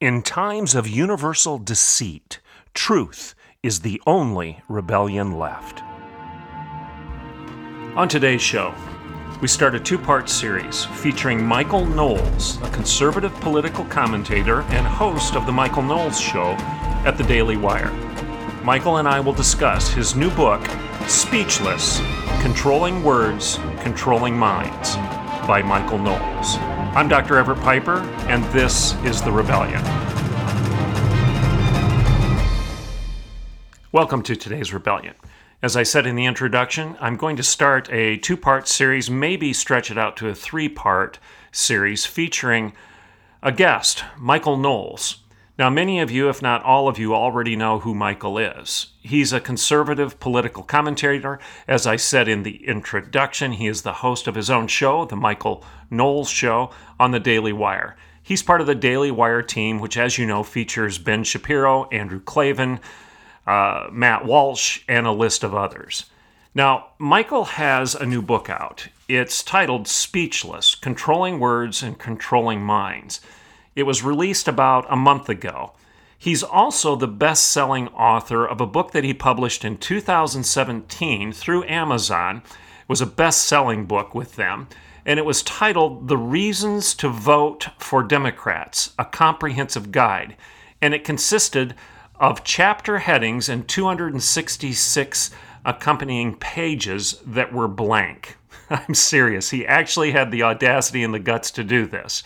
In times of universal deceit, truth is the only rebellion left. On today's show, we start a two part series featuring Michael Knowles, a conservative political commentator and host of The Michael Knowles Show at the Daily Wire. Michael and I will discuss his new book, Speechless Controlling Words, Controlling Minds, by Michael Knowles. I'm Dr. Everett Piper, and this is The Rebellion. Welcome to today's Rebellion. As I said in the introduction, I'm going to start a two part series, maybe stretch it out to a three part series featuring a guest, Michael Knowles. Now, many of you, if not all of you, already know who Michael is. He's a conservative political commentator. As I said in the introduction, he is the host of his own show, The Michael Knowles Show, on the Daily Wire. He's part of the Daily Wire team, which, as you know, features Ben Shapiro, Andrew Klavan, uh, Matt Walsh, and a list of others. Now, Michael has a new book out. It's titled Speechless Controlling Words and Controlling Minds. It was released about a month ago. He's also the best selling author of a book that he published in 2017 through Amazon. It was a best selling book with them, and it was titled The Reasons to Vote for Democrats A Comprehensive Guide. And it consisted of chapter headings and 266 accompanying pages that were blank. I'm serious. He actually had the audacity and the guts to do this.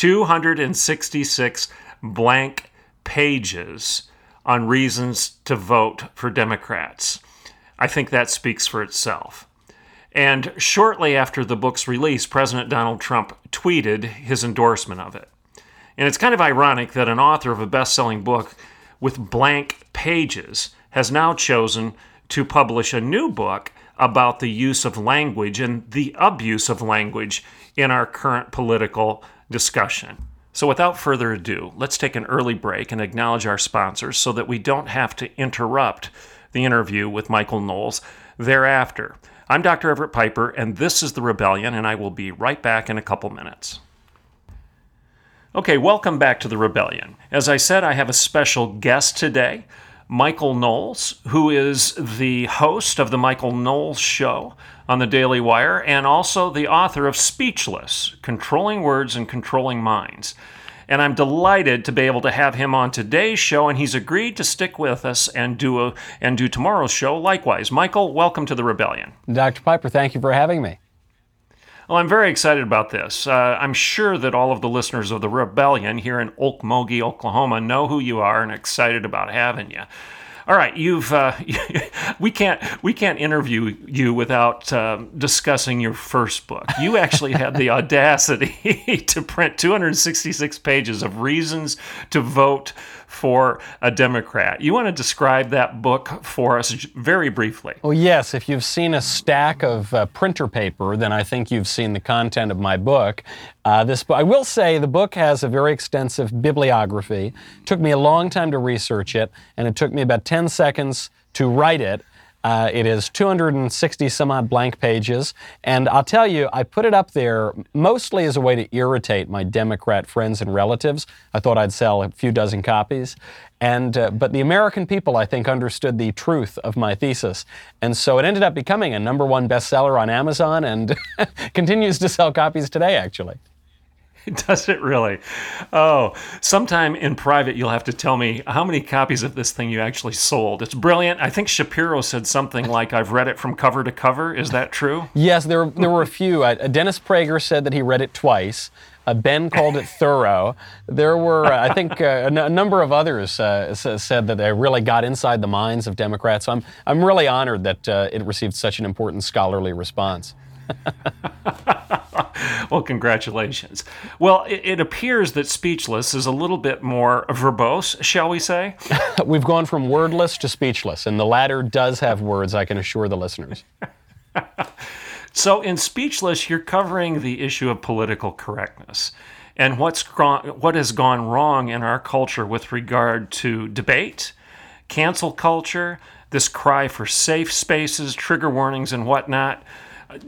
266 blank pages on reasons to vote for Democrats. I think that speaks for itself. And shortly after the book's release, President Donald Trump tweeted his endorsement of it. And it's kind of ironic that an author of a best selling book with blank pages has now chosen to publish a new book about the use of language and the abuse of language in our current political discussion. So, without further ado, let's take an early break and acknowledge our sponsors so that we don't have to interrupt the interview with Michael Knowles thereafter. I'm Dr. Everett Piper, and this is The Rebellion, and I will be right back in a couple minutes. Okay, welcome back to the Rebellion. As I said, I have a special guest today, Michael Knowles, who is the host of the Michael Knowles Show on the Daily Wire and also the author of Speechless Controlling Words and Controlling Minds. And I'm delighted to be able to have him on today's show, and he's agreed to stick with us and do a, and do tomorrow's show likewise. Michael, welcome to the Rebellion. Dr. Piper, thank you for having me. Well, I'm very excited about this. Uh, I'm sure that all of the listeners of the Rebellion here in Okmulgee, Oklahoma, know who you are and excited about having you. All right, you've uh, we can't we can't interview you without uh, discussing your first book. You actually had the audacity to print 266 pages of reasons to vote for a Democrat. You want to describe that book for us very briefly? Well, yes. If you've seen a stack of uh, printer paper, then I think you've seen the content of my book. Uh, this, I will say, the book has a very extensive bibliography. It took me a long time to research it, and it took me about 10 seconds to write it. Uh, it is 260 some odd blank pages, and I'll tell you, I put it up there mostly as a way to irritate my Democrat friends and relatives. I thought I'd sell a few dozen copies, and uh, but the American people, I think, understood the truth of my thesis, and so it ended up becoming a number one bestseller on Amazon, and continues to sell copies today, actually. Does it really? Oh, sometime in private, you'll have to tell me how many copies of this thing you actually sold. It's brilliant. I think Shapiro said something like, I've read it from cover to cover. Is that true? Yes, there, there were a few. Uh, Dennis Prager said that he read it twice. Uh, ben called it thorough. There were, uh, I think, uh, a, n- a number of others uh, said that they really got inside the minds of Democrats. So I'm, I'm really honored that uh, it received such an important scholarly response. well, congratulations. Well, it, it, appears that speechless is a little bit more verbose, shall we say? We've gone from wordless to speechless, and the latter does have words, I can assure the listeners. so, in Speechless, you're covering the issue of political correctness and what's gone, what has gone wrong in our culture with regard to debate, cancel culture, this cry for safe spaces, trigger warnings, and whatnot.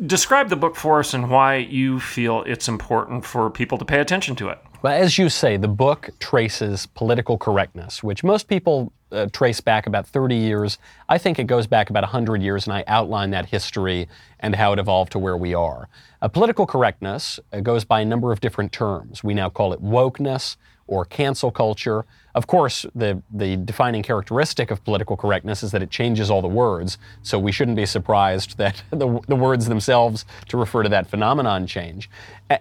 Describe the book for us and why you feel it's important for people to pay attention to it. Well, as you say, the book traces political correctness, which most people uh, trace back about 30 years. I think it goes back about 100 years, and I outline that history and how it evolved to where we are. Uh, political correctness uh, goes by a number of different terms. We now call it wokeness or cancel culture. Of course, the, the defining characteristic of political correctness is that it changes all the words, so we shouldn't be surprised that the, the words themselves to refer to that phenomenon change.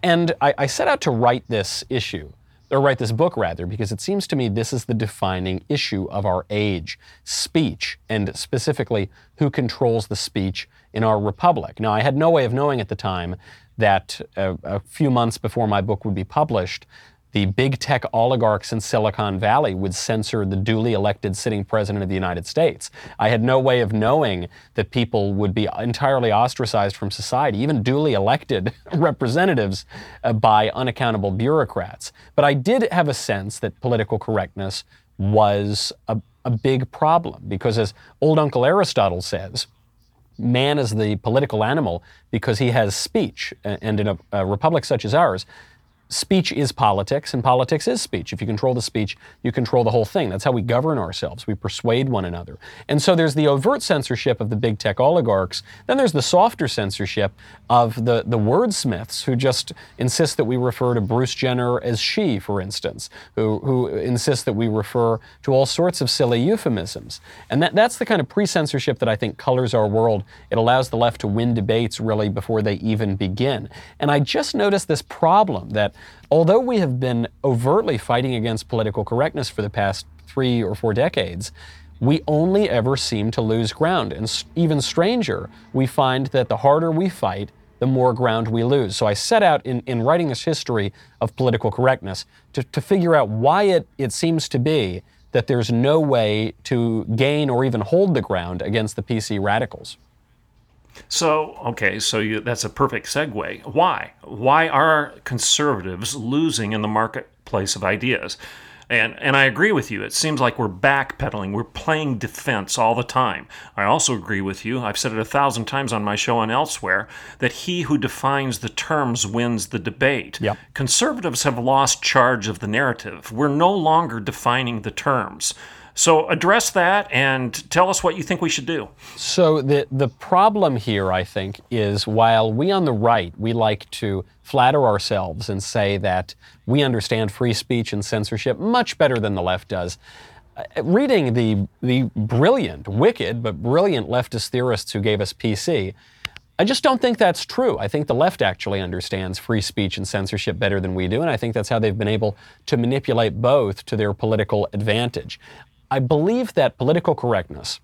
And I, I set out to write this issue or write this book rather, because it seems to me this is the defining issue of our age speech, and specifically who controls the speech in our republic. Now, I had no way of knowing at the time that uh, a few months before my book would be published, the big tech oligarchs in Silicon Valley would censor the duly elected sitting president of the United States. I had no way of knowing that people would be entirely ostracized from society, even duly elected representatives, uh, by unaccountable bureaucrats. But I did have a sense that political correctness was a, a big problem because, as old Uncle Aristotle says, man is the political animal because he has speech. And in a, a republic such as ours, speech is politics, and politics is speech. If you control the speech, you control the whole thing. That's how we govern ourselves. We persuade one another. And so there's the overt censorship of the big tech oligarchs. Then there's the softer censorship of the, the wordsmiths who just insist that we refer to Bruce Jenner as she, for instance, who, who insist that we refer to all sorts of silly euphemisms. And that, that's the kind of pre censorship that I think colors our world. It allows the left to win debates really before they even begin. And I just noticed this problem that although we have been overtly fighting against political correctness for the past three or four decades, we only ever seem to lose ground. And even stranger, we find that the harder we fight, the more ground we lose. So I set out in, in writing this history of political correctness to, to figure out why it, it seems to be that there's no way to gain or even hold the ground against the PC radicals. So, okay, so you, that's a perfect segue. Why? Why are conservatives losing in the marketplace of ideas? And, and I agree with you. It seems like we're backpedaling. We're playing defense all the time. I also agree with you. I've said it a thousand times on my show and elsewhere that he who defines the terms wins the debate. Yep. Conservatives have lost charge of the narrative. We're no longer defining the terms. So address that and tell us what you think we should do. So the the problem here, I think, is while we on the right we like to flatter ourselves and say that we understand free speech and censorship much better than the left does. Uh, reading the the brilliant, wicked but brilliant leftist theorists who gave us PC, I just don't think that's true. I think the left actually understands free speech and censorship better than we do, and I think that's how they've been able to manipulate both to their political advantage. I believe that political correctness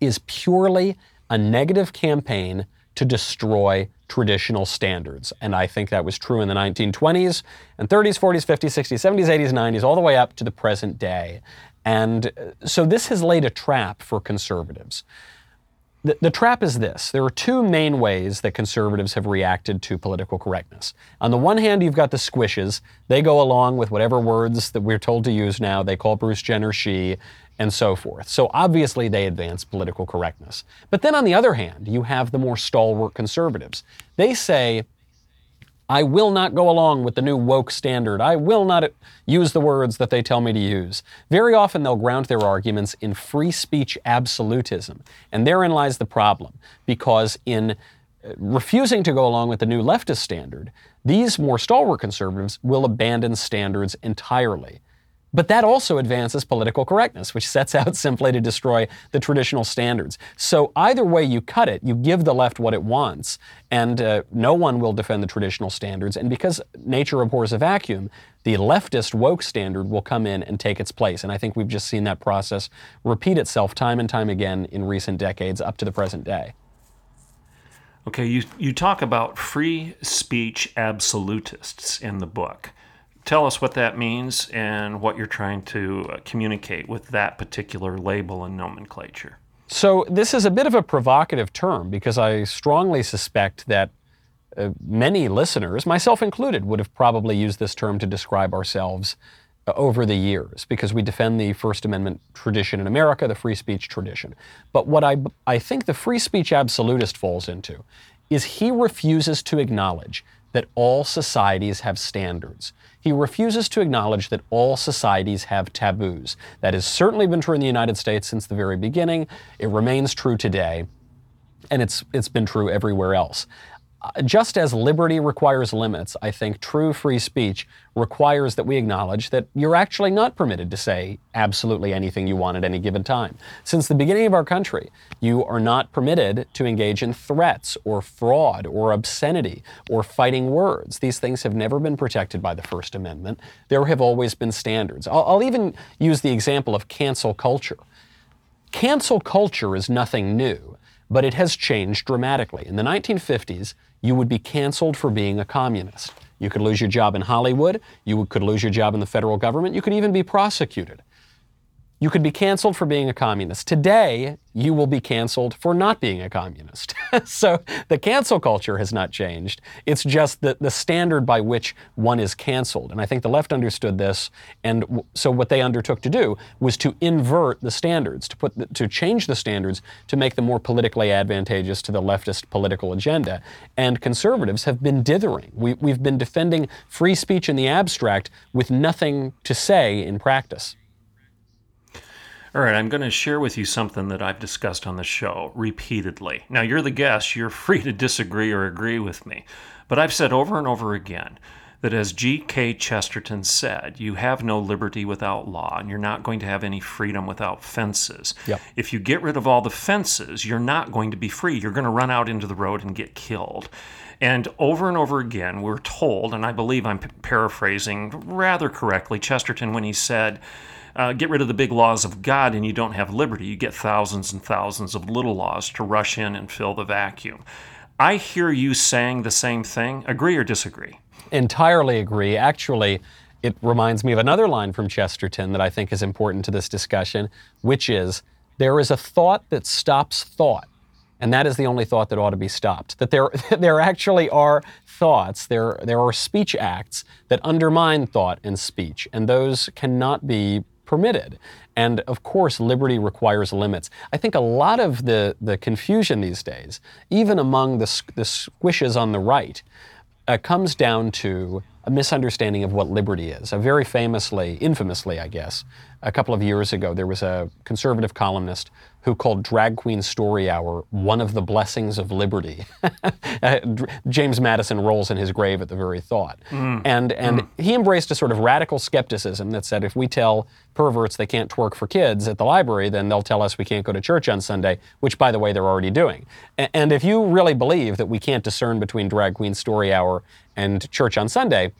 is purely a negative campaign to destroy traditional standards. And I think that was true in the 1920s and 30s, 40s, 50s, 60s, 70s, 80s, 90s, all the way up to the present day. And uh, so this has laid a trap for conservatives. The, the, trap is this there are two main ways that conservatives have reacted to political correctness. On the one hand, you've got the squishes. They go along with whatever words that we're told to use now. They call Bruce Jenner she, and so forth. So obviously, they advance political correctness. But then on the other hand, you have the more stalwart conservatives. They say, I will not go along with the new woke standard. I will not use the words that they tell me to use. Very often they'll ground their arguments in free speech absolutism. And therein lies the problem, because in uh, refusing to go along with the new leftist standard, these more stalwart conservatives will abandon standards entirely. But that also advances political correctness, which sets out simply to destroy the traditional standards. So either way you cut it, you give the left what it wants, and uh, no one will defend the traditional standards. And because nature abhors a vacuum, the leftist woke standard will come in and take its place. And I think we've just seen that process repeat itself time and time again in recent decades up to the present day. Okay, you, you talk about free speech absolutists in the book. Tell us what that means and what you're trying to uh, communicate with that particular label and nomenclature. So, this is a bit of a provocative term because I strongly suspect that uh, many listeners, myself included, would have probably used this term to describe ourselves uh, over the years because we defend the First Amendment tradition in America, the free speech tradition. But what I, I think the free speech absolutist falls into is he refuses to acknowledge that all societies have standards. He refuses to acknowledge that all societies have taboos. That has certainly been true in the United States since the very beginning. It remains true today, and it's, it's been true everywhere else Uh, just as liberty requires limits, I think true free speech requires that we acknowledge that you're actually not permitted to say absolutely anything you want at any given time. Since the beginning of our country, you are not permitted to engage in threats or fraud or obscenity or fighting words. These things have never been protected by the First Amendment. There have always been standards. I'll, I'll even use the example of cancel culture. Cancel culture is nothing new, but it has changed dramatically. In the 1950s, you would be canceled for being a communist. You could lose your job in Hollywood. You could lose your job in the federal government. You could even be prosecuted. You could be canceled for being a communist. Today, you will be canceled for not being a communist. so the cancel culture has not changed. It's just the, the standard by which one is canceled. And I think the left understood this. And w- so what they undertook to do was to invert the standards, to, put the, to change the standards to make them more politically advantageous to the leftist political agenda. And conservatives have been dithering. We, we've been defending free speech in the abstract with nothing to say in practice. All right, I'm going to share with you something that I've discussed on the show repeatedly. Now, you're the guest, you're free to disagree or agree with me, but I've said over and over again that as G.K. Chesterton said, you have no liberty without law, and you're not going to have any freedom without fences. Yep. If you get rid of all the fences, you're not going to be free. You're going to run out into the road and get killed. And over and over again, we're told, and I believe I'm p- paraphrasing rather correctly, Chesterton when he said, uh, get rid of the big laws of God and you don't have liberty. You get thousands and thousands of little laws to rush in and fill the vacuum. I hear you saying the same thing. Agree or disagree? Entirely agree. Actually, it reminds me of another line from Chesterton that I think is important to this discussion, which is there is a thought that stops thought. And that is the only thought that ought to be stopped. That there, there actually are thoughts, there, there are speech acts that undermine thought and speech, and those cannot be permitted. And of course, liberty requires limits. I think a lot of the, the confusion these days, even among the, the squishes on the right, uh, comes down to a misunderstanding of what liberty is. Uh, very famously, infamously, I guess, a couple of years ago, there was a conservative columnist who called Drag Queen Story Hour one of the blessings of liberty. James Madison rolls in his grave at the very thought. Mm. And, and mm. he embraced a sort of radical skepticism that said if we tell perverts they can't twerk for kids at the library, then they'll tell us we can't go to church on Sunday, which, by the way, they're already doing. And if you really believe that we can't discern between Drag Queen Story Hour and church on Sunday,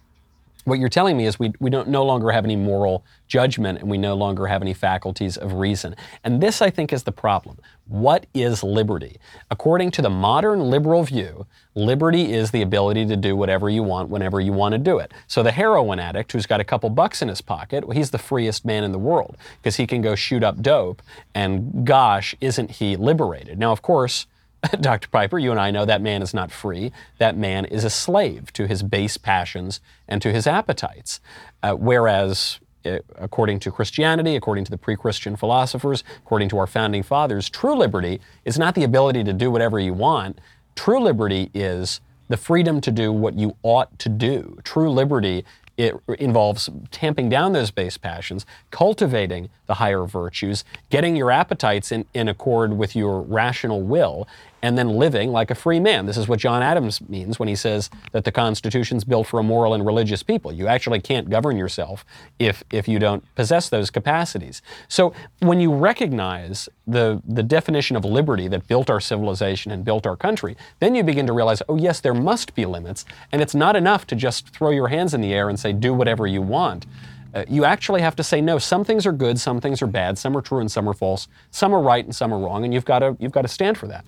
what you're telling me is we, we don't no longer have any moral judgment and we no longer have any faculties of reason. And this, I think, is the problem. What is liberty? According to the modern liberal view, liberty is the ability to do whatever you want whenever you want to do it. So the heroin addict who's got a couple bucks in his pocket, well, he's the freest man in the world because he can go shoot up dope and gosh, isn't he liberated? Now, of course, Dr. Piper, you and I know that man is not free. That man is a slave to his base passions and to his appetites. Uh, whereas, uh, according to Christianity, according to the pre Christian philosophers, according to our founding fathers, true liberty is not the ability to do whatever you want. True liberty is the freedom to do what you ought to do. True liberty it involves tamping down those base passions, cultivating the higher virtues, getting your appetites in, in accord with your rational will, and then living like a free man. This is what John Adams means when he says that the Constitution's built for a moral and religious people. You actually can't govern yourself if, if you don't possess those capacities. So when you recognize the, the definition of liberty that built our civilization and built our country, then you begin to realize, oh, yes, there must be limits, and it's not enough to just throw your hands in the air and say, do whatever you want. Uh, you actually have to say no. Some things are good, some things are bad, some are true and some are false, some are right and some are wrong, and you've got to, you've got to stand for that.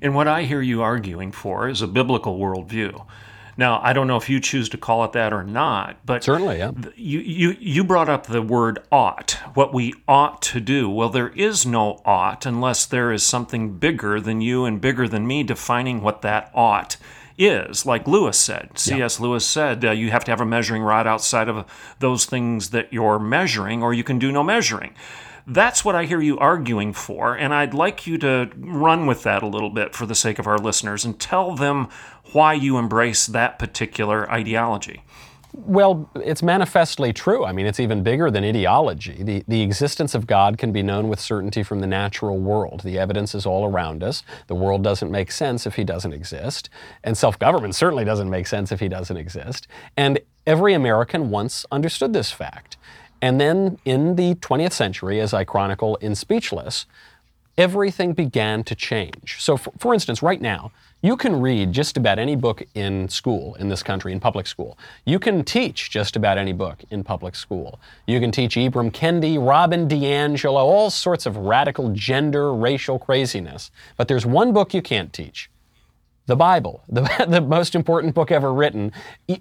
And what I hear you arguing for is a biblical worldview. Now, I don't know if you choose to call it that or not, but Certainly, yeah. you, you, you brought up the word ought, what we ought to do. Well, there is no ought unless there is something bigger than you and bigger than me defining what that ought is. Like Lewis said, C.S. Lewis said, uh, you have to have a measuring rod outside of those things that you're measuring, or you can do no measuring. That's what I hear you arguing for, and I'd like you to run with that a little bit for the sake of our listeners and tell them why you embrace that particular ideology. Well, it's manifestly true. I mean, it's even bigger than ideology. The, the existence of God can be known with certainty from the natural world. The evidence is all around us. The world doesn't make sense if He doesn't exist. And self government certainly doesn't make sense if He doesn't exist. And every American once understood this fact. And then in the 20th century, as I chronicle in Speechless, everything began to change. So, for, for, instance, right now, you can read just about any book in school in this country, in public school. You can teach just about any book in public school. You can teach Ibram Kendi, Robin DiAngelo, all sorts of radical gender, racial craziness. But there's one book you can't teach the Bible, the, the most important book ever written.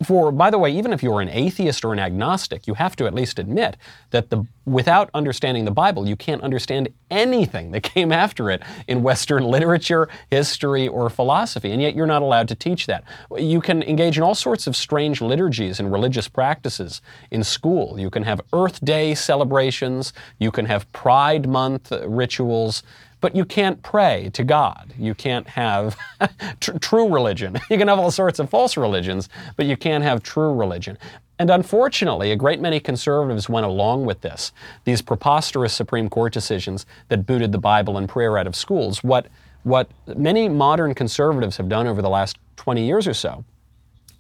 For, by the way, even if you're an atheist or an agnostic, you have to at least admit that the, without understanding the Bible, you can't understand anything that came after it in Western literature, history, or philosophy. And yet you're not allowed to teach that. You can engage in all sorts of strange liturgies and religious practices in school. You can have Earth Day celebrations, you can have Pride Month rituals. But you can't pray to God. You can't have tr- true religion. You can have all sorts of false religions, but you can't have true religion. And unfortunately, a great many conservatives went along with this, these preposterous Supreme Court decisions that booted the Bible and prayer out of schools. What, what many modern conservatives have done over the last 20 years or so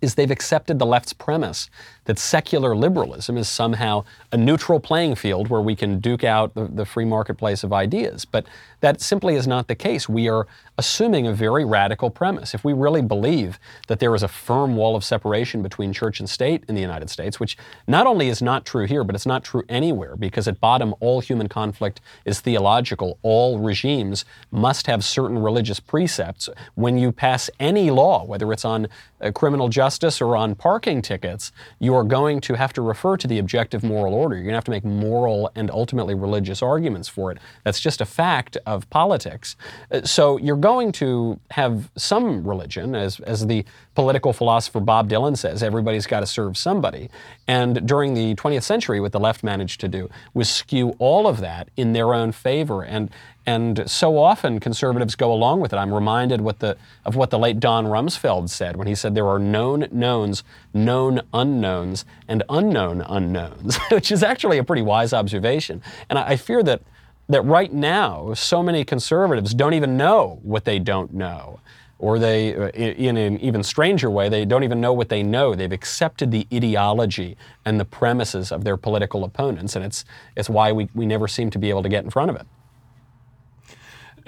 is they've accepted the left's premise that secular liberalism is somehow a neutral playing field where we can duke out the, the, free marketplace of ideas. But that simply is not the case. We are assuming a very radical premise. If we really believe that there is a firm wall of separation between church and state in the United States, which not only is not true here, but it's not true anywhere, because at bottom, all human conflict is theological. All regimes must have certain religious precepts. When you pass any law, whether it's on uh, criminal justice or on parking tickets, you you are going to have to refer to the objective moral order. You're going to have to make moral and ultimately religious arguments for it. That's just a fact of politics. Uh, so you're going to have some religion, as, as the political philosopher Bob Dylan says, everybody's got to serve somebody. And during the 20th century, what the left managed to do was skew all of that in their own favor. And, and so often conservatives go along with it. I'm reminded what the, of what the late Don Rumsfeld said when he said there are known knowns, known unknowns, and unknown unknowns, which is actually a pretty wise observation. And I, I fear that, that right now, so many conservatives don't even know what they don't know or they, uh, in an even stranger way, they don't even know what they know. They've accepted the ideology and the premises of their political opponents, and it's, it's why we, we never seem to be able to get in front of it.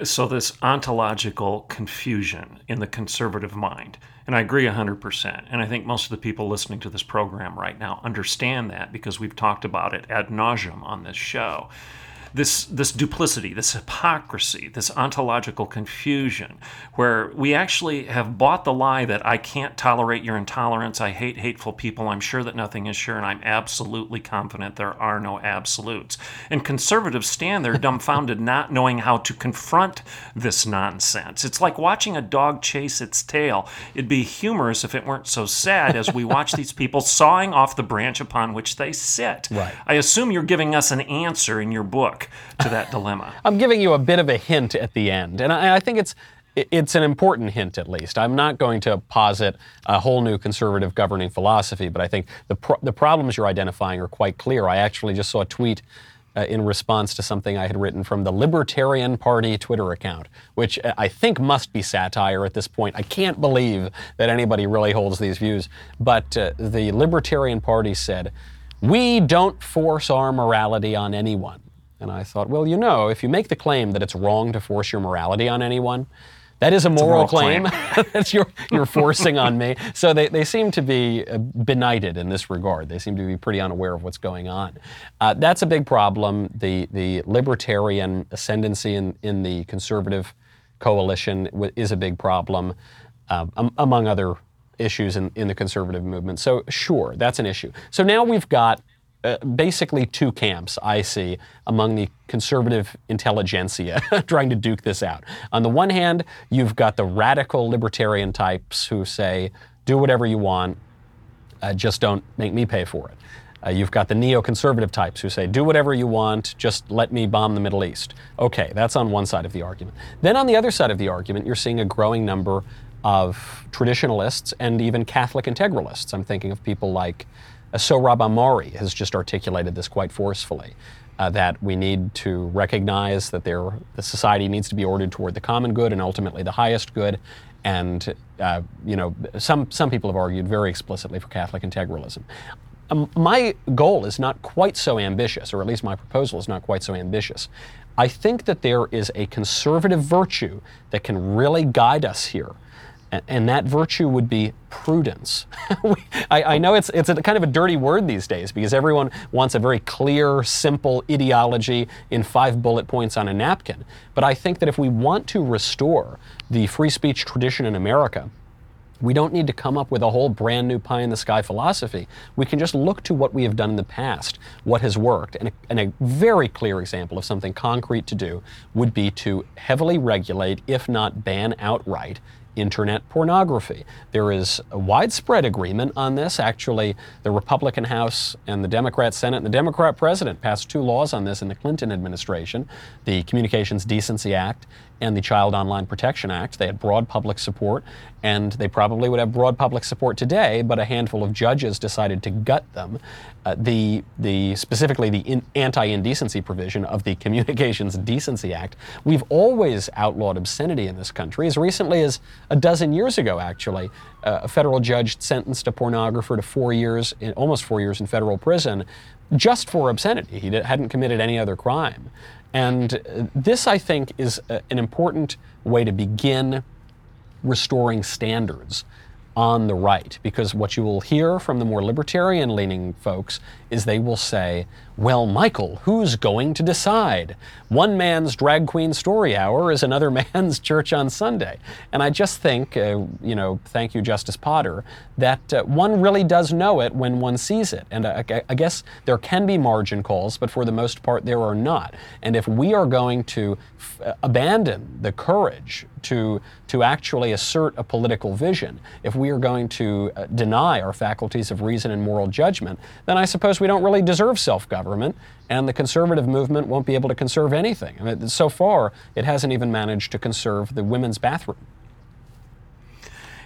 So, this ontological confusion in the conservative mind, and I agree 100%. And I think most of the people listening to this program right now understand that because we've talked about it ad nauseum on this show this this duplicity, this hypocrisy, this ontological confusion, where we actually have bought the lie that I can't tolerate your intolerance, I hate hateful people, I'm sure that nothing is sure, and I'm absolutely confident there are no absolutes. And conservatives stand there dumbfounded, not knowing how to confront this nonsense. It's like watching a dog chase its tail. It'd be humorous if it weren't so sad as we watch these people sawing off the branch upon which they sit. Right. I assume you're giving us an answer in your book to that dilemma. I'm giving you a bit of a hint at the end, and I, I think it's it's an important hint at least. I'm not going to posit a whole new conservative governing philosophy, but I think the, pro- the problems you're identifying are quite clear. I actually just saw a tweet uh, in response to something I had written from the Libertarian Party Twitter account, which uh, I think must be satire at this point. I can't believe that anybody really holds these views. But uh, the Libertarian Party said, We don't force our morality on anyone. And I thought, well, you know, if you make the claim that it's wrong to force your morality on anyone, that is a moral, a moral claim, claim. that you're, you're forcing on me. So they, they seem to be uh, benighted in this regard. They seem to be pretty unaware of what's going on. Uh, that's a big problem. The, the libertarian ascendancy in, in the conservative coalition is a big problem, uh, among other issues in, in the conservative movement. So, sure, that's an issue. So now we've got uh, basically two camps I see among the conservative intelligentsia trying to duke this out. On the one hand, you've got the radical libertarian types who say, do whatever you want, uh, just don't make me pay for it. Uh, you've got the neoconservative types who say, do whatever you want, just let me bomb the Middle East. Okay, that's on one side of the argument. Then on the other side of the argument, you're seeing a growing number of traditionalists and even Catholic integralists. I'm thinking of people like uh, Sohrab Ahmari has just articulated this quite forcefully. Uh, that we need to recognize that there, the society needs to be ordered toward the common good and ultimately the highest good. And uh, you know, some some people have argued very explicitly for Catholic integralism. Um, my goal is not quite so ambitious, or at least my proposal is not quite so ambitious. I think that there is a conservative virtue that can really guide us here and that virtue would be prudence. I, I, know it's, it's a kind of a dirty word these days because everyone wants a very clear, simple ideology in five bullet points on a napkin. But I think that if we want to restore the free speech tradition in America, we don't need to come up with a whole brand new pie in the sky philosophy. We can just look to what we have done in the past, what has worked. And a, and a, very clear example of something concrete to do would be to heavily regulate, if not ban outright, internet pornography. There is a widespread agreement on this. Actually, the Republican House and the Democrat Senate and the Democrat President passed two laws on this in the Clinton administration the Communications Decency Act and the Child Online Protection Act. They had broad public support, and they probably would have broad public support today, but a handful of judges decided to gut them. Uh, the, the, specifically the in, anti-indecency provision of the Communications Decency Act. We've always outlawed obscenity in this country. As recently as a dozen years ago, actually, uh, a federal judge sentenced a pornographer to four years, in, almost four years in federal prison, just for obscenity. He hadn't committed any other crime. And uh, this, I think, is uh, an important way to begin restoring standards on the right, because what you will hear from the more libertarian leaning folks is they will say, Well, Michael, who's going to decide? One man's drag queen story hour is another man's church on Sunday. And I just think, uh, you know, thank you, Justice Potter, that uh, one really does know it when one sees it. And I, I guess there can be margin calls, but for the most part, there are not. And if we are going to f- uh, abandon the courage to, to actually assert a political vision, if we are going to uh, deny our faculties of reason and moral judgment, then I suppose we don't really deserve self government, and the conservative movement won't be able to conserve anything. I mean, so far, it hasn't even managed to conserve the women's bathroom.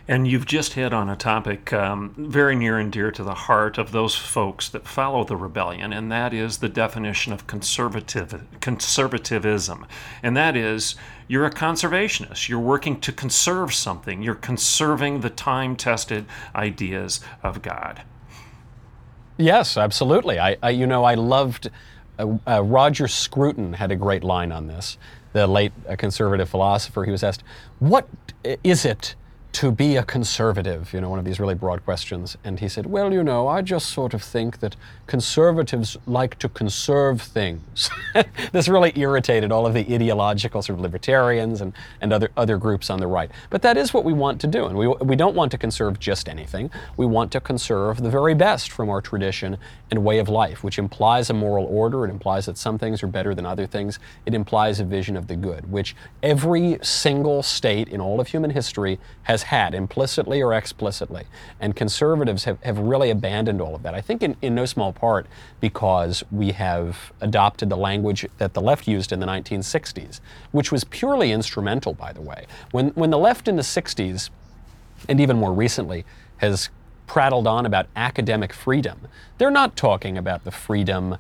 And you've just hit on a topic um, very near and dear to the heart of those folks that follow the rebellion, and that is the definition of conservative, conservatism. And that is you're a conservationist. You're working to conserve something, you're conserving the time tested ideas of God. Yes, absolutely. I, I you know, I loved. Uh, uh, Roger Scruton had a great line on this. The late uh, conservative philosopher. He was asked, "What is it to be a conservative? You know, one of these really broad questions. And he said, Well, you know, I just sort of think that conservatives like to conserve things. this really irritated all of the ideological sort of libertarians and, and other, other groups on the right. But that is what we want to do. And we, we don't want to conserve just anything. We want to conserve the very best from our tradition and way of life, which implies a moral order. It implies that some things are better than other things. It implies a vision of the good, which every single state in all of human history has has had, implicitly or explicitly. And conservatives have, have really abandoned all of that. I think in, in no small part because we have adopted the language that the left used in the 1960s, which was purely instrumental, by the way. When, when the left in the 60s, and even more recently, has prattled on about academic freedom, they're not talking about the freedom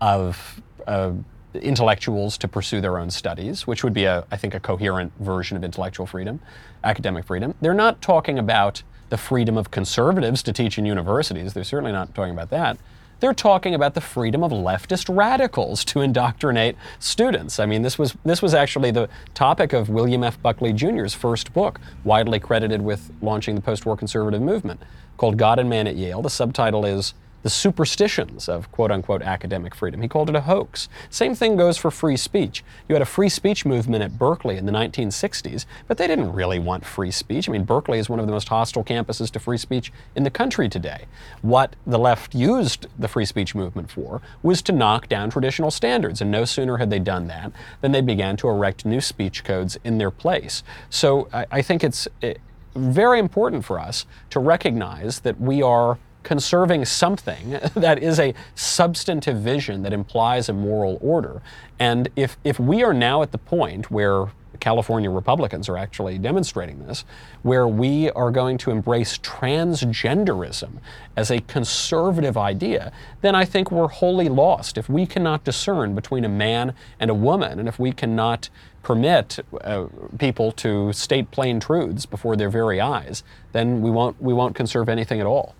of uh, intellectuals to pursue their own studies, which would be, a, I think, a coherent version of intellectual freedom, academic freedom. They're not talking about the freedom of conservatives to teach in universities. They're certainly not talking about that. They're talking about the freedom of leftist radicals to indoctrinate students. I mean, this was this was actually the topic of William F. Buckley Jr.'s first book, widely credited with launching the post-war conservative movement, called God and Man at Yale. The subtitle is the superstitions of quote unquote academic freedom. He called it a hoax. Same thing goes for free speech. You had a free speech movement at Berkeley in the 1960s, but they didn't really want free speech. I mean, Berkeley is one of the most hostile campuses to free speech in the country today. What the left used the free speech movement for was to knock down traditional standards, and no sooner had they done that than they began to erect new speech codes in their place. So I, I think it's eh, very important for us to recognize that we are conserving something that is a substantive vision that implies a moral order. And if, if we are now at the point where California Republicans are actually demonstrating this, where we are going to embrace transgenderism as a conservative idea, then I think we're wholly lost. If we cannot discern between a man and a woman, and if we cannot permit uh, people to state plain truths before their very eyes, then we won't, we won't conserve anything at all.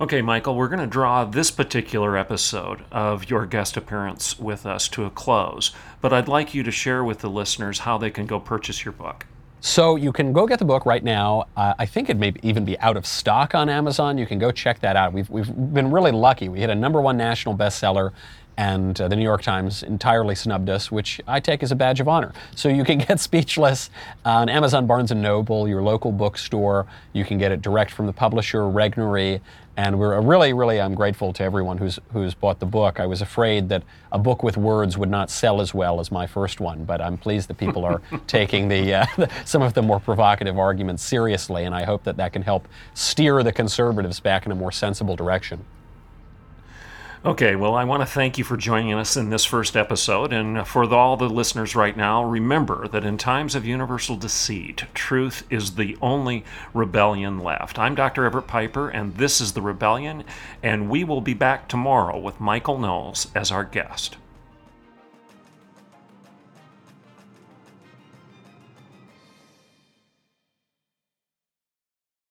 Okay, Michael, we're going to draw this particular episode of your guest appearance with us to a close, but I'd like you to share with the listeners how they can go purchase your book. So you can go get the book right now. Uh, I think it may even be out of stock on Amazon. You can go check that out. We've, we've been really lucky. We hit a number one national bestseller and uh, the New York Times entirely snubbed us, which I take as a badge of honor. So you can get Speechless on Amazon, Barnes & Noble, your local bookstore. You can get it direct from the publisher, Regnery, and we're really, really, I'm grateful to everyone who's who's bought the book. I was afraid that a book with words would not sell as well as my first one, but I'm pleased that people are taking the, uh, some of the more provocative arguments seriously, and I hope that that can help steer the conservatives back in a more sensible direction. Okay, well, I want to thank you for joining us in this first episode. And for all the listeners right now, remember that in times of universal deceit, truth is the only rebellion left. I'm Dr. Everett Piper, and this is The Rebellion, and we will be back tomorrow with Michael Knowles as our guest.